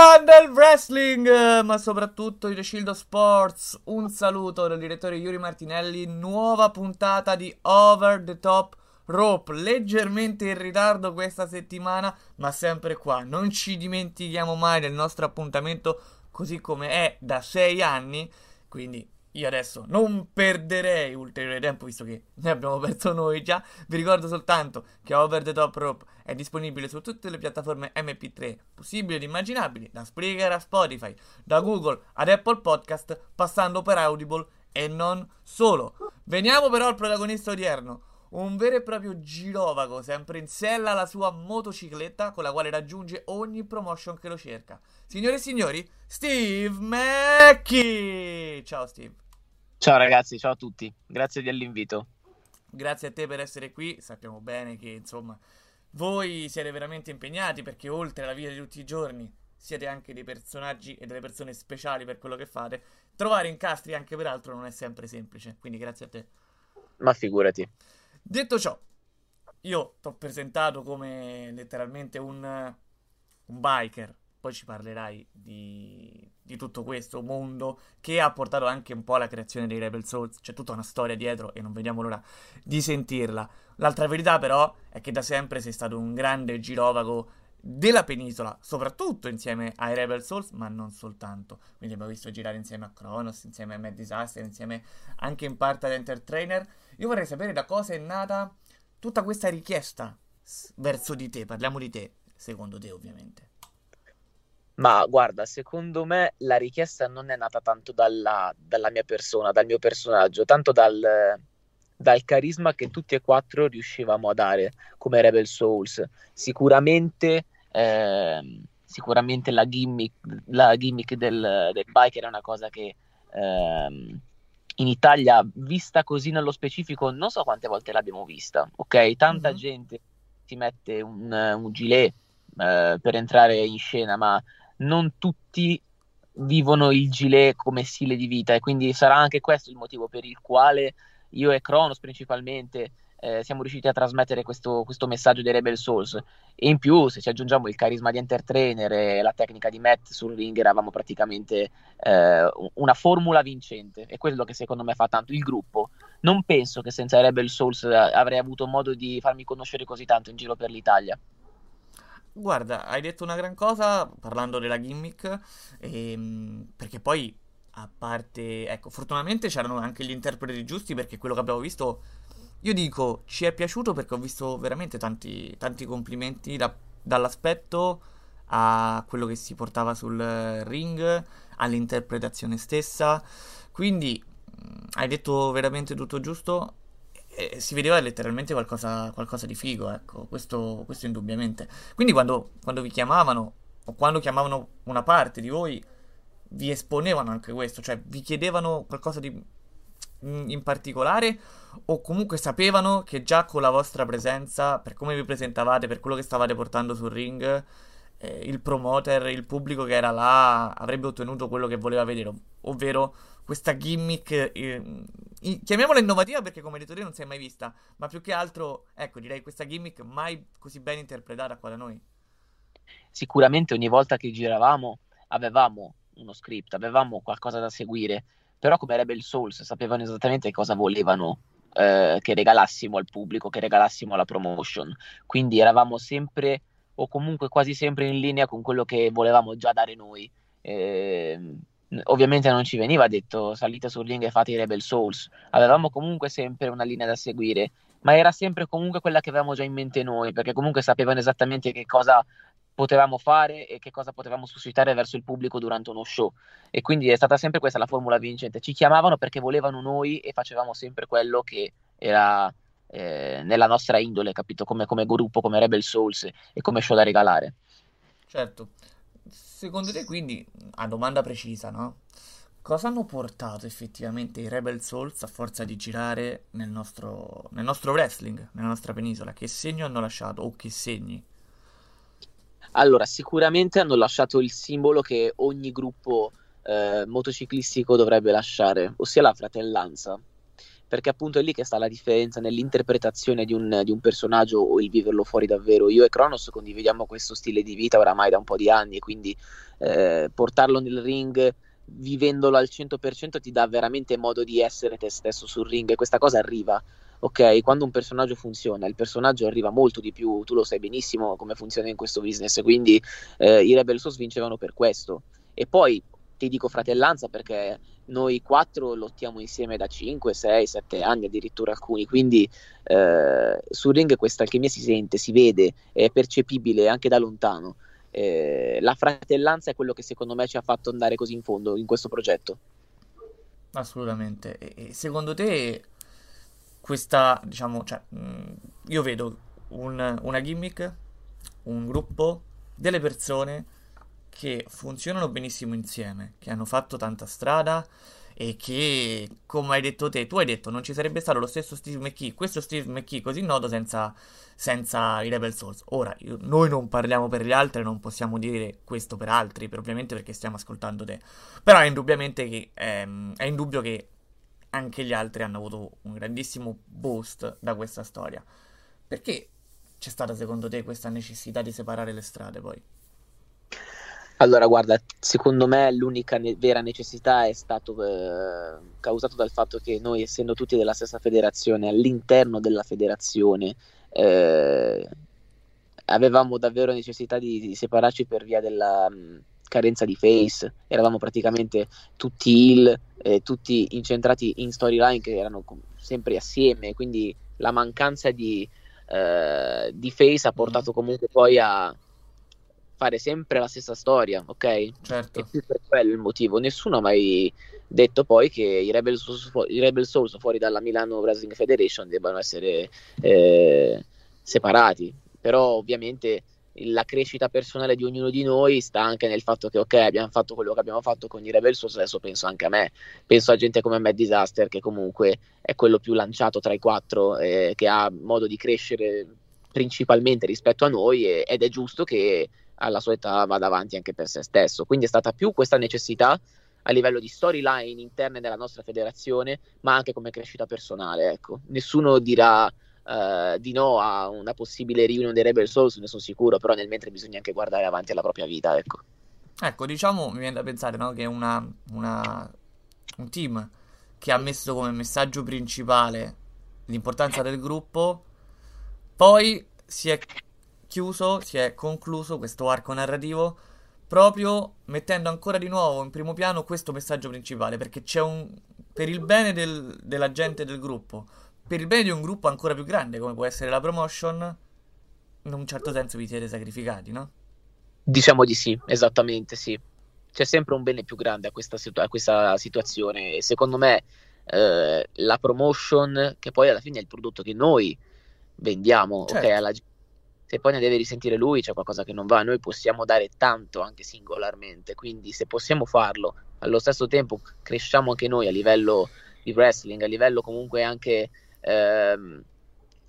fan del wrestling, ma soprattutto di The Shield of Sports. Un saluto dal direttore Yuri Martinelli. Nuova puntata di Over the Top Rope. Leggermente in ritardo questa settimana, ma sempre qua. Non ci dimentichiamo mai del nostro appuntamento, così come è da sei anni. Quindi io adesso non perderei ulteriore tempo visto che ne abbiamo perso noi già. Vi ricordo soltanto che Over the Top Rope è disponibile su tutte le piattaforme MP3 possibili ed immaginabili, da Spreaker a Spotify, da Google ad Apple Podcast, passando per Audible e non solo. Veniamo però al protagonista odierno. Un vero e proprio girovago, sempre in sella alla sua motocicletta con la quale raggiunge ogni promotion che lo cerca. Signore e signori, Steve Macchi! Ciao Steve. Ciao ragazzi, ciao a tutti, grazie dell'invito. Grazie a te per essere qui, sappiamo bene che insomma voi siete veramente impegnati perché oltre alla vita di tutti i giorni siete anche dei personaggi e delle persone speciali per quello che fate. Trovare incastri anche per altro non è sempre semplice, quindi grazie a te. Ma figurati. Detto ciò, io ti ho presentato come letteralmente un, un biker, poi ci parlerai di, di, tutto questo mondo che ha portato anche un po' alla creazione dei Rebel Souls. C'è tutta una storia dietro e non vediamo l'ora di sentirla. L'altra verità, però, è che da sempre sei stato un grande girovago della penisola, soprattutto insieme ai Rebel Souls, ma non soltanto. Quindi abbiamo visto girare insieme a Kronos, insieme a Mad Disaster, insieme anche in parte ad Enter Trainer. Io vorrei sapere da cosa è nata tutta questa richiesta verso di te. Parliamo di te, secondo te, ovviamente. Ma guarda, secondo me la richiesta non è nata tanto dalla, dalla mia persona, dal mio personaggio, tanto dal, dal, carisma che tutti e quattro riuscivamo a dare come Rebel Souls. Sicuramente, eh, sicuramente la gimmick, la gimmick del, del, biker è una cosa che eh, in Italia, vista così nello specifico, non so quante volte l'abbiamo vista. Ok, tanta mm-hmm. gente si mette un, un gilet eh, per entrare in scena, ma non tutti vivono il gilet come stile di vita e quindi sarà anche questo il motivo per il quale io e Kronos principalmente eh, siamo riusciti a trasmettere questo, questo, messaggio dei Rebel Souls. E in più se ci aggiungiamo il carisma di Entertrainer e la tecnica di Matt sul ring eravamo praticamente eh, una formula vincente. E quello che secondo me fa tanto il gruppo. Non penso che senza Rebel Souls eh, avrei avuto modo di farmi conoscere così tanto in giro per l'Italia. Guarda, hai detto una gran cosa parlando della gimmick, ehm, perché poi, a parte, ecco, fortunatamente c'erano anche gli interpreti giusti, perché quello che abbiamo visto, io dico, ci è piaciuto perché ho visto veramente tanti, tanti complimenti da, dall'aspetto a quello che si portava sul ring, all'interpretazione stessa, quindi hai detto veramente tutto giusto eh, si vedeva letteralmente qualcosa, qualcosa di figo, ecco, questo, questo indubbiamente. Quindi quando, quando, vi chiamavano, o quando chiamavano una parte di voi, vi esponevano anche questo, cioè vi chiedevano qualcosa di in particolare o comunque sapevano che già con la vostra presenza, per come vi presentavate, per quello che stavate portando sul ring, eh, il promoter, il pubblico che era là avrebbe ottenuto quello che voleva vedere, ovvero questa gimmick, eh, chiamiamola innovativa perché come hai detto te non si è mai vista, ma più che altro, ecco, direi questa gimmick mai così ben interpretata qua da noi. Sicuramente ogni volta che giravamo avevamo uno script, avevamo qualcosa da seguire, però come Rebel Souls sapevano esattamente cosa volevano eh, che regalassimo al pubblico, che regalassimo alla promotion, quindi eravamo sempre o comunque quasi sempre in linea con quello che volevamo già dare noi. Eh, ovviamente non ci veniva detto salite sul ring e fate i Rebel Souls, avevamo comunque sempre una linea da seguire, ma era sempre comunque quella che avevamo già in mente noi, perché comunque sapevano esattamente che cosa potevamo fare e che cosa potevamo suscitare verso il pubblico durante uno show. E quindi è stata sempre questa la formula vincente. Ci chiamavano perché volevano noi e facevamo sempre quello che era eh, nella nostra indole, capito? Come, come gruppo, come Rebel Souls e come show da regalare. Certo. Secondo te, quindi, a domanda precisa, no? Cosa hanno portato effettivamente i Rebel Souls a forza di girare nel nostro, nel nostro wrestling, nella nostra penisola? Che segno hanno lasciato o che segni? Allora, sicuramente hanno lasciato il simbolo che ogni gruppo eh, motociclistico dovrebbe lasciare, ossia la fratellanza. Perché appunto è lì che sta la differenza nell'interpretazione di un, di un personaggio o il viverlo fuori davvero. Io e Kronos condividiamo questo stile di vita oramai da un po' di anni quindi eh, portarlo nel ring vivendolo al 100% ti dà veramente modo di essere te stesso sul ring e questa cosa arriva ok, quando un personaggio funziona, il personaggio arriva molto di più, tu lo sai benissimo come funziona in questo business, quindi eh, i Rebel Souls vincevano per questo. E poi ti dico fratellanza perché noi quattro lottiamo insieme da 5, 6, 7 anni, addirittura alcuni, quindi eh, sul ring questa alchimia si sente, si vede, è percepibile anche da lontano. Eh, la fratellanza è quello che secondo me ci ha fatto andare così in fondo in questo progetto. Assolutamente. E secondo te questa, diciamo, cioè, mm, io vedo un, una gimmick, un gruppo, delle persone che funzionano benissimo insieme, che hanno fatto tanta strada e che, come hai detto te, tu hai detto non ci sarebbe stato lo stesso Steve McKee, questo Steve McKee così noto senza, senza i Rebel Souls. Ora, io, noi non parliamo per gli altri, non possiamo dire questo per altri, per, ovviamente perché stiamo ascoltando te. Però è indubbiamente che, ehm, è indubbio che anche gli altri hanno avuto un grandissimo boost da questa storia. Perché c'è stata secondo te questa necessità di separare le strade poi? Allora, guarda, secondo me l'unica ne- vera necessità è stato eh, causato dal fatto che noi, essendo tutti della stessa federazione, all'interno della federazione, eh, avevamo davvero necessità di, di, separarci per via della mh, carenza di face. Eravamo praticamente tutti heal eh, tutti incentrati in storyline che erano sempre assieme, quindi la mancanza di, eh, di Face ha portato comunque poi a fare sempre la stessa storia, ok? Certo. E più per quello il motivo. Nessuno ha mai detto poi che i Rebel Souls, i Rebel Souls fuori dalla Milano Wrestling Federation debbano essere eh, separati, però ovviamente la crescita personale di ognuno di noi sta anche nel fatto che, ok, abbiamo fatto quello che abbiamo fatto con i Rebel Souls, adesso penso anche a me, penso a gente come Mad Disaster, che comunque è quello più lanciato tra i quattro, eh, che ha modo di crescere principalmente rispetto a noi e, ed è giusto che alla sua età vada avanti anche per se stesso. Quindi è stata più questa necessità a livello di storyline interne della nostra federazione, ma anche come crescita personale. Ecco. Nessuno dirà uh, di no a una possibile reunion dei Rebel Souls, ne sono sicuro, però nel mentre bisogna anche guardare avanti alla propria vita, ecco. Ecco, diciamo, mi viene da pensare, no, che una, una, un team che ha messo come messaggio principale l'importanza del gruppo, poi si è chiuso, si è concluso questo arco narrativo proprio mettendo ancora di nuovo in primo piano questo messaggio principale, perché c'è un... per il bene del, della gente del gruppo, per il bene di un gruppo ancora più grande come può essere la promotion, in un certo senso vi siete sacrificati, no? Diciamo di sì, esattamente sì. C'è sempre un bene più grande a questa, situ- a questa situazione e secondo me eh, la promotion, che poi alla fine è il prodotto che noi vendiamo, certo. ok, alla se poi ne deve risentire lui c'è qualcosa che non va, noi possiamo dare tanto anche singolarmente, quindi se possiamo farlo, allo stesso tempo cresciamo anche noi a livello di wrestling, a livello comunque anche ehm,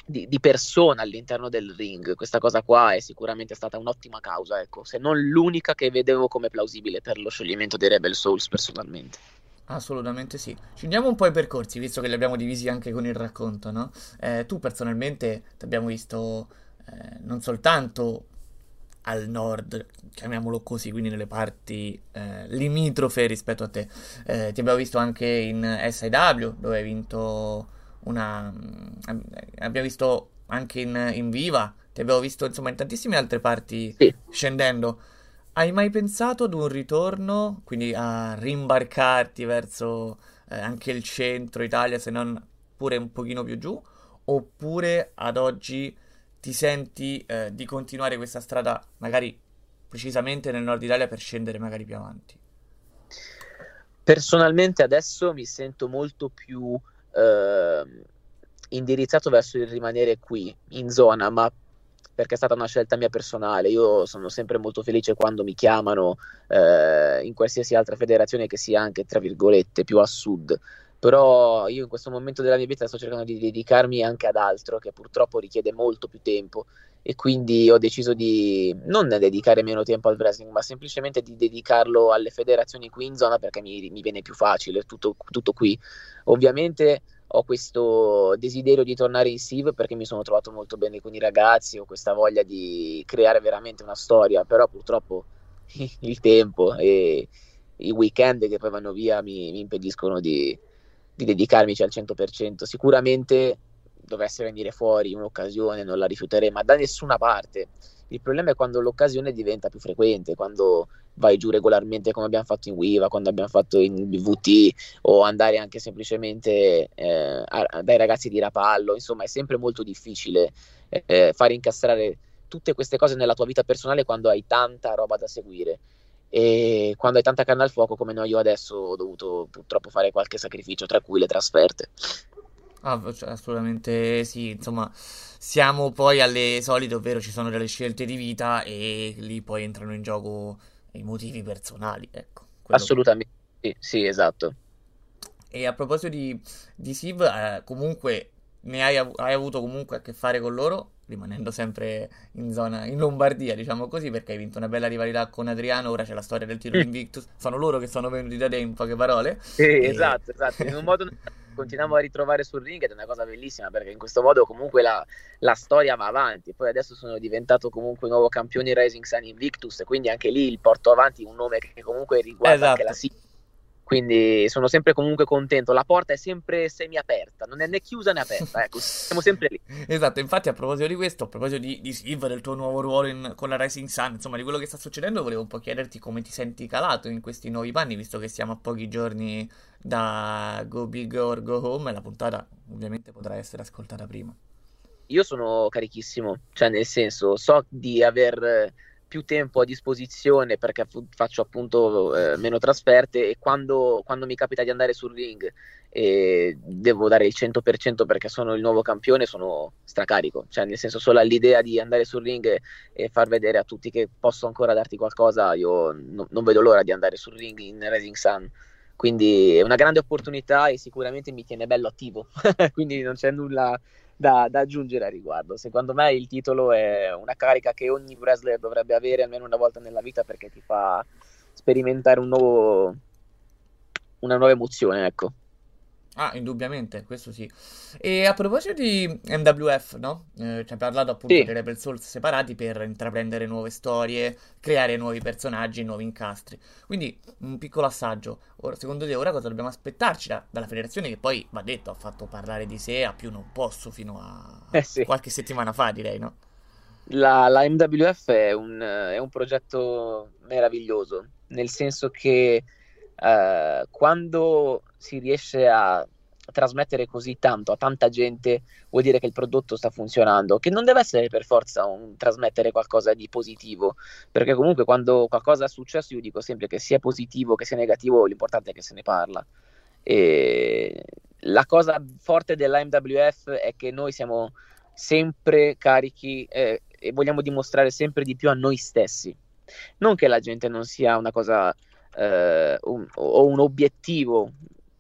di, di, persona all'interno del ring. Questa cosa qua è sicuramente stata un'ottima causa, ecco, se non l'unica che vedevo come plausibile per lo scioglimento dei Rebel Souls personalmente. Assolutamente sì. Scendiamo un po' i percorsi, visto che li abbiamo divisi anche con il racconto, no? Eh, tu personalmente ti abbiamo visto eh, non soltanto al nord, chiamiamolo così, quindi nelle parti eh, limitrofe rispetto a te. Eh, ti abbiamo visto anche in SIW, dove hai vinto una... Mm, abbiamo visto anche in, in Viva, ti abbiamo visto insomma in tantissime altre parti sì. scendendo. Hai mai pensato ad un ritorno, quindi a rimbarcarti verso eh, anche il centro Italia, se non pure un pochino più giù? Oppure ad oggi ti senti eh, di continuare questa strada magari precisamente nel nord Italia per scendere magari più avanti? Personalmente adesso mi sento molto più eh, indirizzato verso il rimanere qui in zona, ma perché è stata una scelta mia personale. Io sono sempre molto felice quando mi chiamano eh, in qualsiasi altra federazione che sia anche, tra virgolette, più a sud però io in questo momento della mia vita sto cercando di dedicarmi anche ad altro che purtroppo richiede molto più tempo e quindi ho deciso di non dedicare meno tempo al wrestling ma semplicemente di dedicarlo alle federazioni qui in zona perché mi, mi viene più facile, tutto, tutto qui. Ovviamente ho questo desiderio di tornare in SIV perché mi sono trovato molto bene con i ragazzi, ho questa voglia di creare veramente una storia, però purtroppo il tempo e i weekend che poi vanno via mi, mi impediscono di, di dedicarmici al 100%. Sicuramente dovesse venire fuori un'occasione, non la rifiuterei, ma da nessuna parte. Il problema è quando l'occasione diventa più frequente, quando vai giù regolarmente come abbiamo fatto in Wiva, quando abbiamo fatto in BVT o andare anche semplicemente eh, dai ragazzi di Rapallo, insomma è sempre molto difficile eh, fare incastrare tutte queste cose nella tua vita personale quando hai tanta roba da seguire e quando hai tanta canna al fuoco come no io adesso ho dovuto purtroppo fare qualche sacrificio tra cui le trasferte. Ah, cioè, assolutamente sì insomma siamo poi alle solite ovvero ci sono delle scelte di vita e lì poi entrano in gioco i motivi personali ecco assolutamente sì, sì esatto. E a proposito di, di Siv eh, comunque ne hai, hai avuto comunque a che fare con loro rimanendo sempre in zona in Lombardia, diciamo così, perché hai vinto una bella rivalità con Adriano, ora c'è la storia del titolo Invictus, sono loro che sono venuti da te in poche parole. Sì, e... esatto, esatto, in un modo continuiamo a ritrovare sul ring ed è una cosa bellissima perché in questo modo comunque la, la storia va avanti, poi adesso sono diventato comunque nuovo campione Rising Sun Invictus, quindi anche lì il porto avanti un nome che comunque riguarda esatto. anche la City quindi sono sempre comunque contento. La porta è sempre semi-aperta, non è né chiusa né aperta. Ecco, siamo sempre lì. esatto, infatti, a proposito di questo, a proposito di, di Siv, del tuo nuovo ruolo in, con la Rising Sun, insomma, di quello che sta succedendo, volevo un po' chiederti come ti senti calato in questi nuovi panni, visto che siamo a pochi giorni da Go Big or Go Home e la puntata ovviamente potrà essere ascoltata prima. Io sono carichissimo, cioè nel senso, so di aver più tempo a disposizione perché faccio appunto eh, meno trasferte e quando, quando, mi capita di andare sul ring e devo dare il 100% perché sono il nuovo campione sono stracarico. Cioè nel senso solo all'idea di andare sul ring e, e far vedere a tutti che posso ancora darti qualcosa io no, non vedo l'ora di andare sul ring in Rising Sun. Quindi è una grande opportunità e sicuramente mi tiene bello attivo. Quindi non c'è nulla da, da, aggiungere a riguardo. Secondo me il titolo è una carica che ogni wrestler dovrebbe avere almeno una volta nella vita perché ti fa sperimentare un nuovo, una nuova emozione, ecco. Ah, indubbiamente, questo sì. E a proposito di MWF, no? Eh, ci hai parlato appunto sì. dei Rebel Souls separati per intraprendere nuove storie, creare nuovi personaggi, nuovi incastri. Quindi, un piccolo assaggio. Ora, secondo te, ora cosa dobbiamo aspettarci da, dalla federazione che poi, va detto, ha fatto parlare di sé a più non posso fino a eh sì. qualche settimana fa, direi, no? La, la MWF è un, è un progetto meraviglioso, nel senso che eh, quando si riesce a trasmettere così tanto a tanta gente vuol dire che il prodotto sta funzionando, che non deve essere per forza un trasmettere qualcosa di positivo, perché comunque quando qualcosa è successo io dico sempre che sia positivo che sia negativo, l'importante è che se ne parla. E la cosa forte della MWF è che noi siamo sempre carichi eh, e vogliamo dimostrare sempre di più a noi stessi. Non che la gente non sia una cosa eh, un, o un obiettivo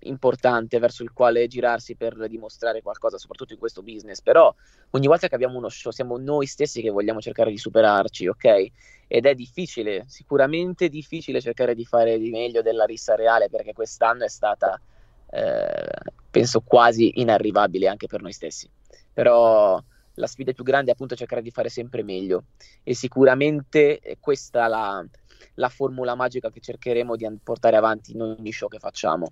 importante verso il quale girarsi per dimostrare qualcosa, soprattutto in questo business. Però ogni volta che abbiamo uno show siamo noi stessi che vogliamo cercare di superarci, ok? Ed è difficile, sicuramente difficile cercare di fare di meglio della rissa reale perché quest'anno è stata, eh, penso, quasi inarrivabile anche per noi stessi. Però la sfida più grande è appunto cercare di fare sempre meglio e sicuramente questa è la, la formula magica che cercheremo di portare avanti in ogni show che facciamo.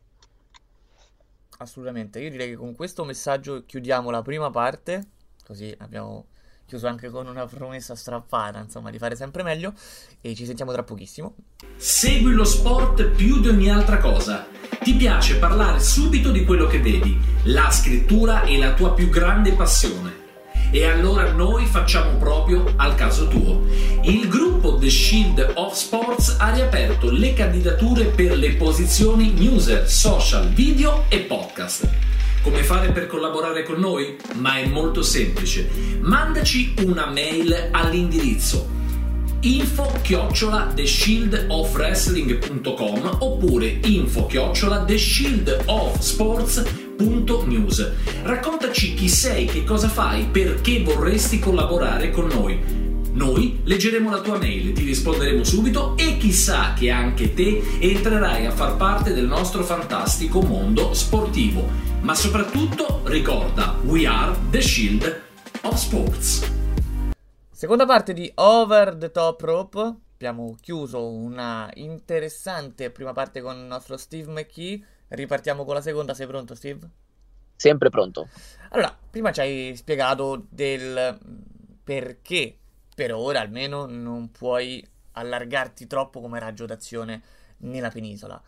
Assolutamente, io direi che con questo messaggio chiudiamo la prima parte, così abbiamo chiuso anche con una promessa strappata, insomma, di fare sempre meglio e ci sentiamo tra pochissimo. Segui lo sport più di ogni altra cosa. Ti piace parlare subito di quello che vedi, la scrittura è la tua più grande passione. E allora noi facciamo proprio al caso tuo. Il gruppo The Shield of Sports ha riaperto le candidature per le posizioni newser, social, video e podcast. Come fare per collaborare con noi? Ma è molto semplice. Mandaci una mail all'indirizzo info chiocciola theshieldofwrestling.com oppure info chiocciola theshieldofsports.news Raccontaci chi sei, che cosa fai, perché vorresti collaborare con noi. Noi leggeremo la tua mail, ti risponderemo subito e chissà che anche te entrerai a far parte del nostro fantastico mondo sportivo. Ma soprattutto ricorda, we are the shield of sports. Seconda parte di Over the Top Rope. Abbiamo chiuso una interessante prima parte con il nostro Steve McKee. Ripartiamo con la seconda. Sei pronto, Steve? Sempre pronto. Allora, prima ci hai spiegato del perché per ora almeno non puoi allargarti troppo come raggio d'azione nella penisola.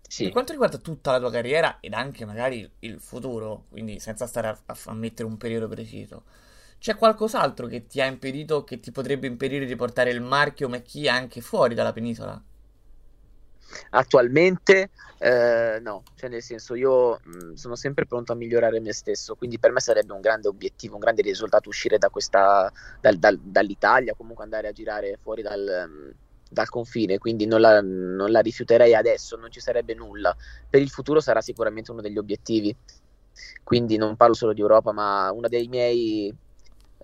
Sì. Per quanto riguarda tutta la tua carriera ed anche magari il futuro, quindi senza stare a, a mettere un periodo preciso, c'è qualcos'altro che ti ha impedito, che ti potrebbe impedire di portare il marchio McKee anche fuori dalla penisola? Attualmente eh, no, cioè nel senso io mh, mm, sono sempre pronto a migliorare me stesso, quindi per me sarebbe un grande obiettivo, un grande risultato uscire da questa, dal, dal, dall'Italia, comunque andare a girare fuori dal, mm, dal confine, quindi non la, non la rifiuterei adesso, non ci sarebbe nulla. Per il futuro sarà sicuramente uno degli obiettivi, quindi non parlo solo di Europa, ma uno dei miei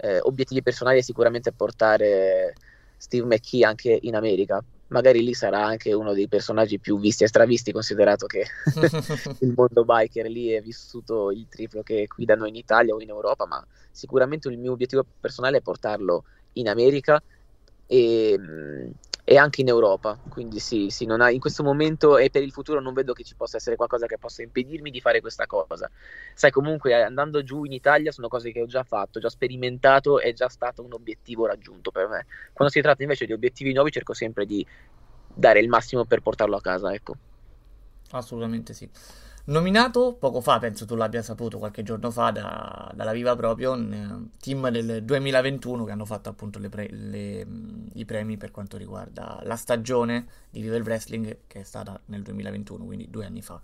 eh, obiettivi personali è sicuramente portare Steve McKee anche in America. Magari lì sarà anche uno dei personaggi più visti e stravisti, considerato che il mondo biker lì è vissuto il triplo che qui da noi in Italia o in Europa, ma sicuramente il mio obiettivo personale è portarlo in America e, e anche in Europa. Quindi sì, sì ha, in questo momento e per il futuro non vedo che ci possa essere qualcosa che possa impedirmi di fare questa cosa. Sai, comunque eh, andando giù in Italia sono cose che ho già fatto, già sperimentato, è già stato un obiettivo raggiunto per me. Quando si tratta invece di obiettivi nuovi cerco sempre di dare il massimo per portarlo a casa, ecco. Assolutamente sì. Nominato poco fa, penso tu l'abbia saputo qualche giorno fa da, dalla Viva proprio, un eh, team del 2021 che hanno fatto appunto le pre, le, i premi per quanto riguarda la stagione di Viva il Wrestling che è stata nel 2021, quindi due anni fa.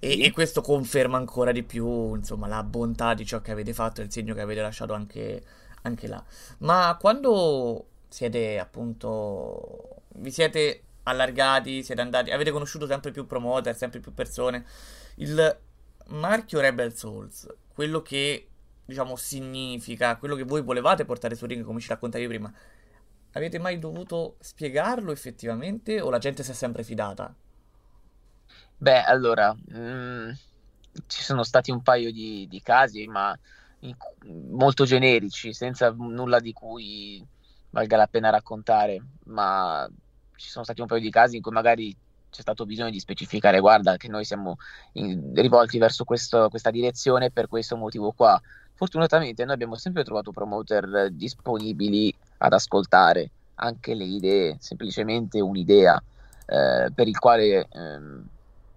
E, e, questo conferma ancora di più insomma la bontà di ciò che avete fatto e il segno che avete lasciato anche, anche là. Ma quando siete appunto vi siete allargati, siete andati, avete conosciuto sempre più promoter, sempre più persone il marchio Rebel Souls, quello che diciamo significa, quello che voi volevate portare su ring come ci raccontavi prima, avete mai dovuto spiegarlo effettivamente o la gente si è sempre fidata? Beh, allora, mh, mm, ci sono stati un paio di, di casi, ma in, molto generici, senza nulla di cui valga la pena raccontare, ma ci sono stati un paio di casi in cui magari c'è stato bisogno di specificare, guarda, che noi siamo in, rivolti verso questo, questa direzione per questo motivo qua. Fortunatamente noi abbiamo sempre trovato promoter disponibili ad ascoltare anche le idee, semplicemente un'idea eh, per il quale eh,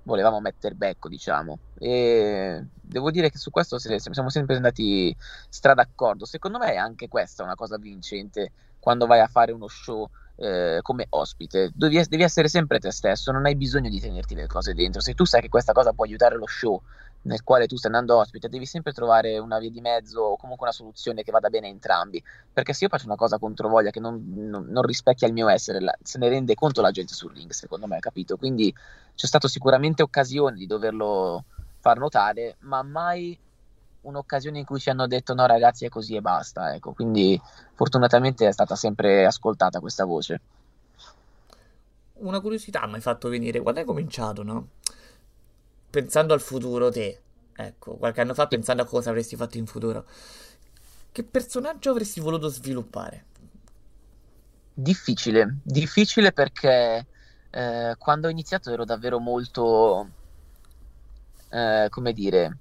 volevamo mettere becco, diciamo. E devo dire che su questo siamo sempre andati strada d'accordo. Secondo me anche questa è una cosa vincente quando vai a fare uno show eh, come ospite. Devi, devi, essere sempre te stesso, non hai bisogno di tenerti le cose dentro. Se tu sai che questa cosa può aiutare lo show nel quale tu stai andando ospite, devi sempre trovare una via di mezzo o comunque una soluzione che vada bene a entrambi. Perché se io faccio una cosa contro voglia che non, non, non rispecchia il mio essere, la, se ne rende conto la gente sul ring, secondo me, capito? Quindi c'è stato sicuramente occasione di doverlo far notare, ma mai un'occasione in cui ci hanno detto no ragazzi è così e basta, ecco, quindi fortunatamente è stata sempre ascoltata questa voce. Una curiosità mi hai fatto venire, quando hai cominciato, no? Pensando al futuro te, ecco, qualche anno fa pensando a cosa avresti fatto in futuro, che personaggio avresti voluto sviluppare? Difficile, difficile perché eh, quando ho iniziato ero davvero molto, eh, come dire,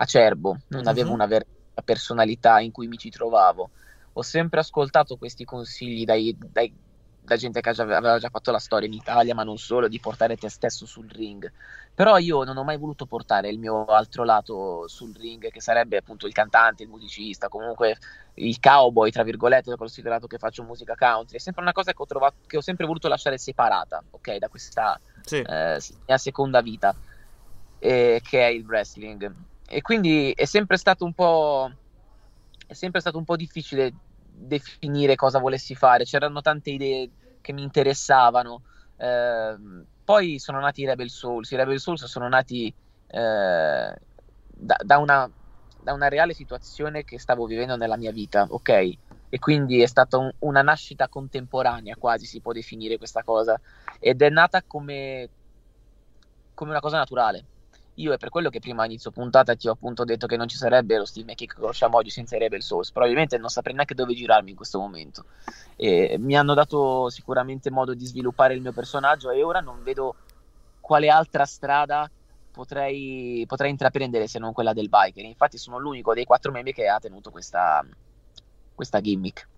acerbo, non Mhm. avevo una vera personalità in cui mi ci trovavo. Ho sempre ascoltato questi consigli dai- dai- da gente che aveva già fatto la storia in Italia, ma non solo, di portare te stesso sul ring. Però io non ho mai voluto portare il mio altro lato sul ring, che sarebbe appunto il cantante, il musicista, comunque il cowboy, tra virgolette, considerato che faccio musica country. È sempre una cosa che ho trovato, che ho sempre voluto lasciare separata, ok, da questa Sì. eh, mia seconda vita, eh, che è il wrestling. E quindi è sempre stato un po'. È sempre stato un po' difficile definire cosa volessi fare. C'erano tante idee che mi interessavano. Ehm, poi sono nati i Rebel Souls. I Rebel Souls sono nati eh, da, da una, da una reale situazione che stavo vivendo nella mia vita, ok? E quindi è stata un- una nascita contemporanea, quasi si può definire questa cosa. Ed è nata come, come una cosa naturale. Io è per quello che prima inizio puntata ti ho appunto detto che non ci sarebbe lo Steve McKick che conosciamo oggi senza i Rebel Souls. Probabilmente non saprei neanche dove girarmi in questo momento. E mi hanno dato sicuramente modo di sviluppare il mio personaggio e ora non vedo quale altra strada potrei, potrei intraprendere se non quella del biker. Infatti sono l'unico dei quattro membri che ha tenuto questa, questa gimmick.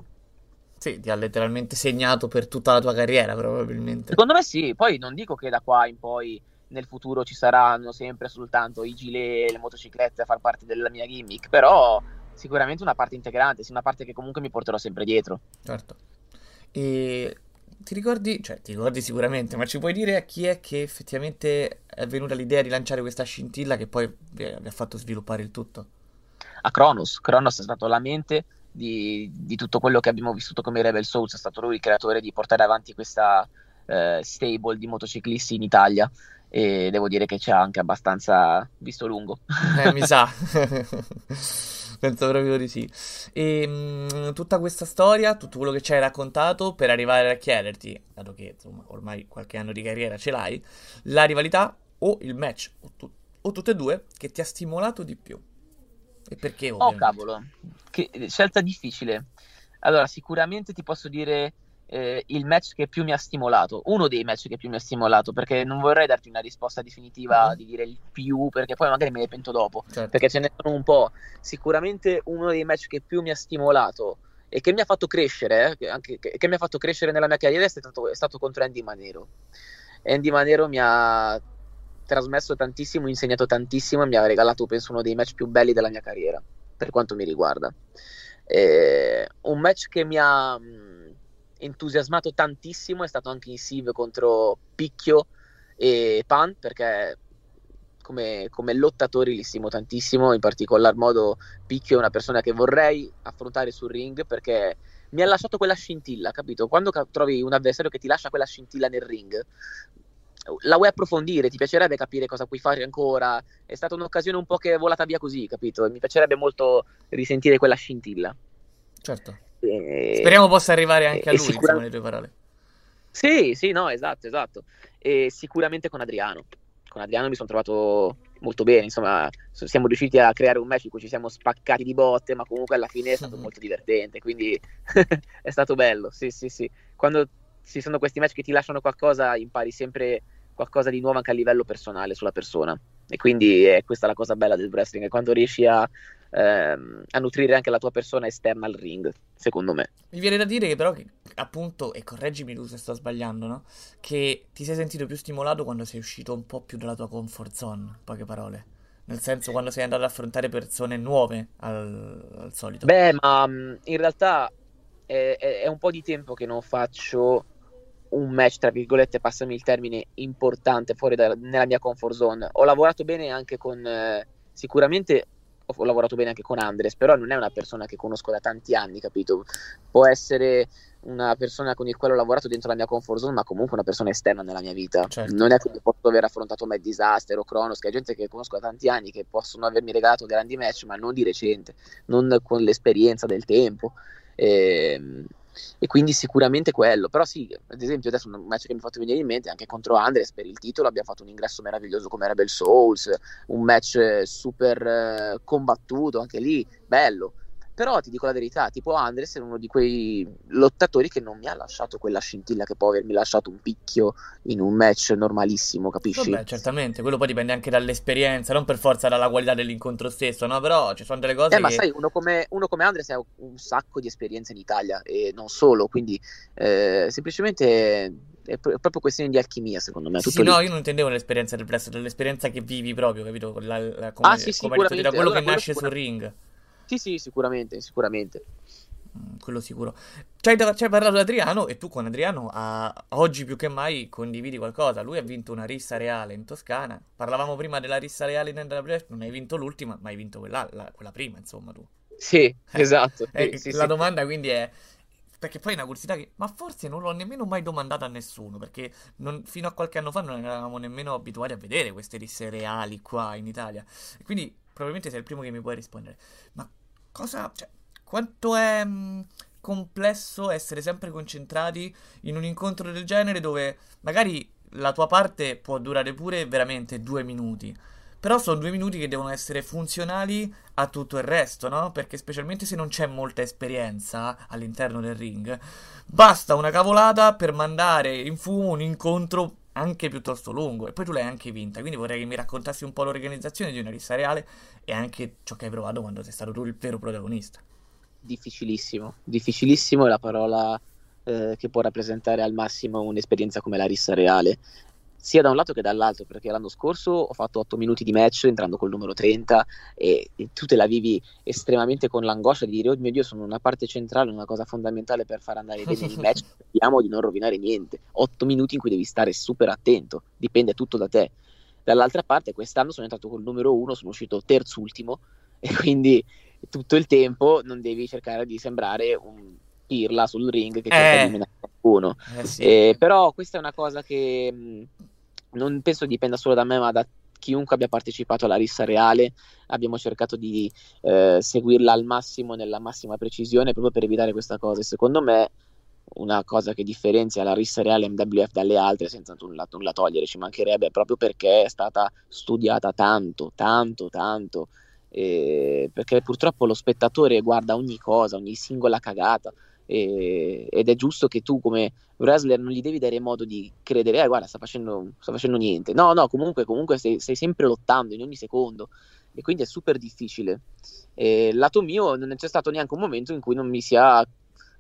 Sì, ti ha letteralmente segnato per tutta la tua carriera, probabilmente. Secondo me sì, poi non dico che da qua in poi nel futuro ci saranno sempre soltanto i gilet e le motociclette a far parte della mia gimmick, però sicuramente una parte integrante, sì, una parte che comunque mi porterò sempre dietro. Certo. E ti ricordi, cioè ti ricordi sicuramente, ma ci puoi dire a chi è che effettivamente è venuta l'idea di lanciare questa scintilla che poi vi ha fatto sviluppare il tutto? A Kronos, Kronos è stato la mente di, di tutto quello che abbiamo vissuto come Rebel Souls, è stato lui il creatore di portare avanti questa eh, stable di motociclisti in Italia e devo dire che ci ha anche abbastanza visto lungo. Eh, mi sa. Penso proprio di sì. E mh, tutta questa storia, tutto quello che ci hai raccontato per arrivare a chiederti, dato che insomma ormai qualche anno di carriera ce l'hai, la rivalità o il match, o, tu- o tutte e due, che ti ha stimolato di più. E perché Oh ovviamente? cavolo, che scelta difficile. Allora, sicuramente ti posso dire eh, il match che più mi ha stimolato, uno dei match che più mi ha stimolato, perché non vorrei darti una risposta definitiva Mhm. di dire il più, perché poi magari me ne pento dopo, Certo. perché ce ne sono un po'. Sicuramente uno dei match che più mi ha stimolato e che mi ha fatto crescere, eh, che, anche, che, che mi ha fatto crescere nella mia carriera è stato, è stato contro Andy Manero. Andy Manero mi ha trasmesso tantissimo, insegnato tantissimo e mi ha regalato, penso, uno dei match più belli della mia carriera, per quanto mi riguarda. Eh, un match che mi ha mh, entusiasmato tantissimo è stato anche in Siv contro Picchio e Pan, perché come, come lottatori li stimo tantissimo, in particolar modo Picchio è una persona che vorrei affrontare sul ring perché mi ha lasciato quella scintilla, capito? Quando trovi un avversario che ti lascia quella scintilla nel ring, la vuoi approfondire, ti piacerebbe capire cosa puoi fare ancora. È stata un'occasione un po' che è volata via così, capito? Mi piacerebbe molto risentire quella scintilla. Certo. E- Speriamo possa arrivare anche a lui, sicura- insomma, le tue parole. Sì, sì, no, esatto, esatto. E sicuramente con Adriano. Con Adriano mi sono trovato molto bene, insomma, siamo riusciti a creare un match in cui ci siamo spaccati di botte, ma comunque alla fine è stato Mhm. molto divertente, quindi è stato bello, sì, sì, sì. Quando ci sono questi match che ti lasciano qualcosa, impari sempre qualcosa di nuovo anche a livello personale sulla persona. E quindi è questa la cosa bella del wrestling, è quando riesci a, ehm, a nutrire anche la tua persona esterna al ring, secondo me. Mi viene da dire che però, che, appunto, e correggimi tu se sto sbagliando, no? Che ti sei sentito più stimolato quando sei uscito un po' più dalla tua comfort zone, in poche parole. Nel senso, quando sei andato ad affrontare persone nuove al, al solito. Beh, ma mh, in realtà è, è- è un po' di tempo che non faccio un match, tra virgolette, passami il termine, importante fuori da- nella mia comfort zone. Ho lavorato bene anche con, eh, sicuramente ho, lavorato bene anche con Andres, però non è una persona che conosco da tanti anni, capito? Può essere una persona con il quale ho lavorato dentro la mia comfort zone, ma comunque una persona esterna nella mia vita. Certo. Non è che posso aver affrontato Mad Disaster o Kronos, che è gente che conosco da tanti anni, che possono avermi regalato grandi match, ma non di recente, non con l'esperienza del tempo. Ehm, E, quindi sicuramente quello. Però sì, ad esempio adesso un match che mi ha fatto venire in mente anche contro Andres per il titolo abbiamo fatto un ingresso meraviglioso come Rebel Souls, un match eh, super eh, combattuto, anche lì bello. Però ti dico la verità, tipo Andres è uno di quei lottatori che non mi ha lasciato quella scintilla che può avermi lasciato un picchio in un match normalissimo, capisci? Vabbè, certamente, quello poi dipende anche dall'esperienza, non per forza dalla qualità dell'incontro stesso, no? Però ci sono delle cose Eh, che... ma sai, uno come, uno come Andres ha un sacco di esperienza in Italia e non solo, quindi eh, semplicemente è pro- proprio questione di alchimia, secondo me. Sì, sì, no, io non intendevo l'esperienza del wrestler, dell'esperienza che vivi proprio, capito? La, la- come, Ah, sì, come hai detto da quello Allora, che quello nasce sul ring. Sì, sì, sicuramente, sicuramente. Mm, Quello sicuro. Ci hai, ci hai parlato di Adriano e tu con Adriano a- oggi più che mai condividi qualcosa. Lui ha vinto una rissa reale in Toscana. Parlavamo prima della rissa reale in NWF, non hai vinto l'ultima, ma hai vinto quella, la- quella prima, insomma, tu. Sì, esatto. Eh, sì, la sì. domanda quindi è... Perché poi è una curiosità che... Ma forse non l'ho nemmeno mai domandata a nessuno, perché non- fino a qualche anno fa non eravamo nemmeno abituati a vedere queste risse reali qua in Italia. Quindi probabilmente sei il primo che mi puoi rispondere. Ma cosa... Cioè, quanto è mh, complesso essere sempre concentrati in un incontro del genere dove magari la tua parte può durare pure veramente due minuti. Però sono due minuti che devono essere funzionali a tutto il resto, no? Perché specialmente se non c'è molta esperienza all'interno del ring, basta una cavolata per mandare in fumo un incontro anche piuttosto lungo. E poi tu l'hai anche vinta, quindi vorrei che mi raccontassi un po' l'organizzazione di una rissa reale e anche ciò che hai provato quando sei stato tu il vero protagonista. Difficilissimo, difficilissimo è la parola eh, che può rappresentare al massimo un'esperienza come la rissa reale, sia da un lato che dall'altro, perché l'anno scorso ho fatto 8 minuti di match entrando col numero 30 e, e tu te la vivi estremamente con l'angoscia di dire, oh mio Dio, sono una parte centrale, una cosa fondamentale per far andare bene il match, speriamo di non rovinare niente. 8 minuti in cui devi stare super attento, dipende tutto da te. Dall'altra parte, quest'anno sono entrato col numero 1, sono uscito terzultimo e quindi tutto il tempo non devi cercare di sembrare un pirla sul ring che cerca Eh. di menare qualcuno. Eh sì. Eh, però questa è una cosa che mh, non penso dipenda solo da me, ma da chiunque abbia partecipato alla rissa reale. Abbiamo cercato di eh, seguirla al massimo, nella massima precisione, proprio per evitare questa cosa. E secondo me, una cosa che differenzia la rissa reale MWF dalle altre, senza nulla, nulla togliere, ci mancherebbe, proprio perché è stata studiata tanto, tanto, tanto. eh, perché purtroppo lo spettatore guarda ogni cosa, ogni singola cagata. E- ed è giusto che tu come wrestler non gli devi dare modo di credere, eh guarda sta facendo, sta facendo niente, no no comunque, comunque stai, stai sempre lottando in ogni secondo e quindi è super difficile. E lato mio non c'è stato neanche un momento in cui non mi sia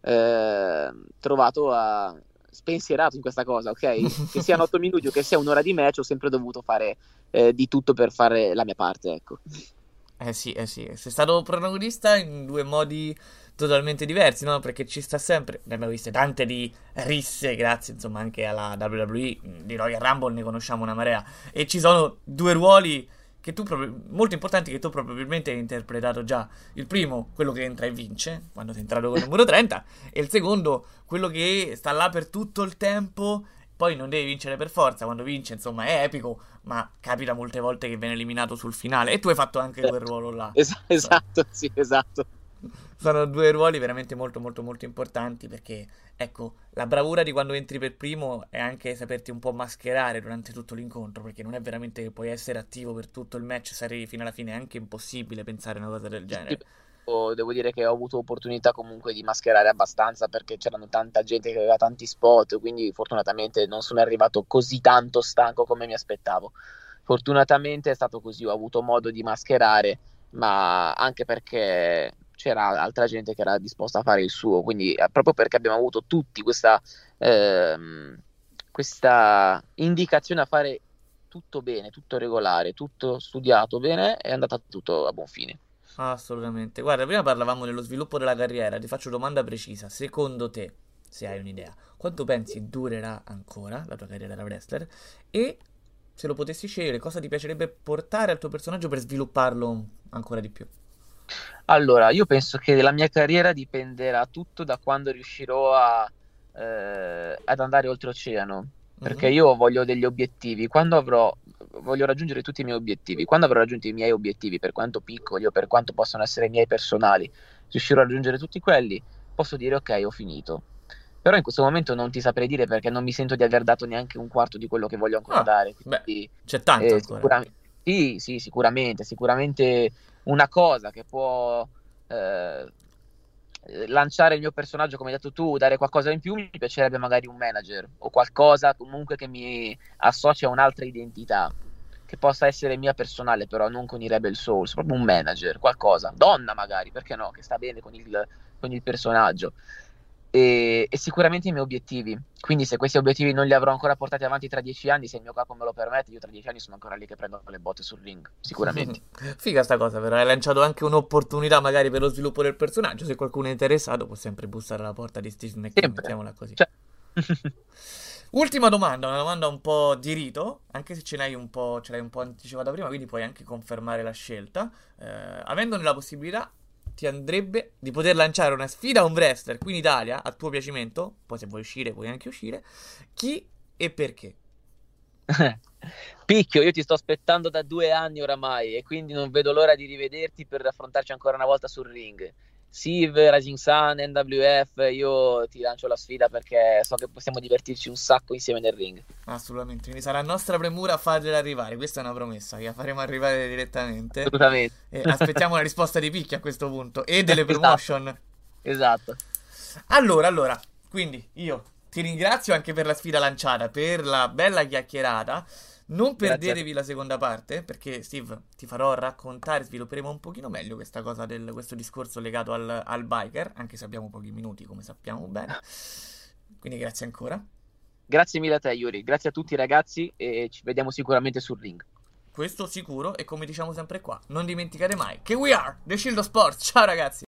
eh, trovato a spensierato in questa cosa, ok? Che siano otto minuti o che sia un'ora di match, ho sempre dovuto fare eh, di tutto per fare la mia parte, ecco. Eh sì, eh sì, sei stato protagonista in due modi totalmente diversi, no? Perché ci sta sempre, ne abbiamo viste tante di risse, grazie insomma anche alla WWE, di Royal Rumble ne conosciamo una marea, e ci sono due ruoli che tu proprio, molto importanti che tu probabilmente hai interpretato già. Il primo, quello che entra e vince, quando sei entrato con il numero 30, e il secondo, quello che sta là per tutto il tempo, poi non devi vincere per forza, quando vince insomma è epico, ma capita molte volte che viene eliminato sul finale, e tu hai fatto anche quel ruolo là. Es- esatto, sì, esatto. Sono due ruoli veramente molto molto molto importanti perché, ecco, la bravura di quando entri per primo è anche saperti un po' mascherare durante tutto l'incontro, perché non è veramente che puoi essere attivo per tutto il match se arrivi fino alla fine, è anche impossibile pensare a una cosa del genere. Devo dire che ho avuto opportunità comunque di mascherare abbastanza perché c'erano tanta gente che aveva tanti spot, quindi fortunatamente non sono arrivato così tanto stanco come mi aspettavo. Fortunatamente è stato così, ho avuto modo di mascherare, ma anche perché c'era altra gente che era disposta a fare il suo, quindi eh, proprio perché abbiamo avuto tutti questa, ehm, questa indicazione a fare tutto bene, tutto regolare, tutto studiato bene, è andata tutto a buon fine. Assolutamente. Guarda, prima parlavamo dello sviluppo della carriera, ti faccio domanda precisa. Secondo te, se hai un'idea, quanto pensi durerà ancora la tua carriera da wrestler? E se lo potessi scegliere, cosa ti piacerebbe portare al tuo personaggio per svilupparlo ancora di più? Allora, io penso che la mia carriera dipenderà tutto da quando riuscirò a, eh, ad andare oltreoceano, perché Mhm. io voglio degli obiettivi. Quando avrò, voglio raggiungere tutti i miei obiettivi. Quando avrò raggiunto i miei obiettivi, per quanto piccoli o per quanto possono essere i miei personali, riuscirò a raggiungere tutti quelli, posso dire ok, ho finito. Però in questo momento non ti saprei dire perché non mi sento di aver dato neanche un quarto di quello che voglio ancora Ah, dare. beh, Quindi C'è tanto eh, ancora. sicuramente, sì, sì, sicuramente, sicuramente una cosa che può eh, lanciare il mio personaggio, come hai detto tu, dare qualcosa in più, mi piacerebbe magari un manager o qualcosa comunque che mi associa a un'altra identità che possa essere mia personale, però non con i Rebel Souls, proprio un manager, qualcosa, donna magari, perché no, che sta bene con il, con il personaggio. E, e, sicuramente i miei obiettivi. Quindi, se questi obiettivi non li avrò ancora portati avanti tra dieci anni, se il mio capo me lo permette, io tra dieci anni sono ancora lì che prendo le botte sul ring. Sicuramente. Figa sta cosa, però hai lanciato anche un'opportunità magari per lo sviluppo del personaggio. Se qualcuno è interessato, può sempre bussare alla porta di Steve McQueen. Mettiamola così. Cioè... Ultima domanda, una domanda un po' di rito, anche se ce l'hai un po', ce l'hai un po' anticipata prima, quindi puoi anche confermare la scelta. Eh, avendone la possibilità, ti andrebbe di poter lanciare una sfida a un wrestler qui in Italia, a tuo piacimento, poi se vuoi uscire puoi anche uscire, chi e perché? Picchio, io ti sto aspettando da due anni oramai e quindi non vedo l'ora di rivederti per affrontarci ancora una volta sul ring. Siv, Rising Sun, NWF, io ti lancio la sfida perché so che possiamo divertirci un sacco insieme nel ring. Assolutamente, quindi sarà nostra premura fargliela arrivare, questa è una promessa che la faremo arrivare direttamente. Assolutamente. E aspettiamo la risposta di Picchi a questo punto e delle esatto. promotion. Esatto. Allora, allora, quindi io ti ringrazio anche per la sfida lanciata, per la bella chiacchierata. Non perdetevi la seconda parte, perché Steve ti farò raccontare, svilupperemo un pochino meglio questa cosa del, questo discorso legato al, al biker, anche se abbiamo pochi minuti, come sappiamo bene. Quindi grazie ancora. Grazie mille a te, Yuri. Grazie a tutti ragazzi e ci vediamo sicuramente sul ring. Questo sicuro e come diciamo sempre qua, non dimenticate mai che we are The Shield of Sports. Ciao ragazzi!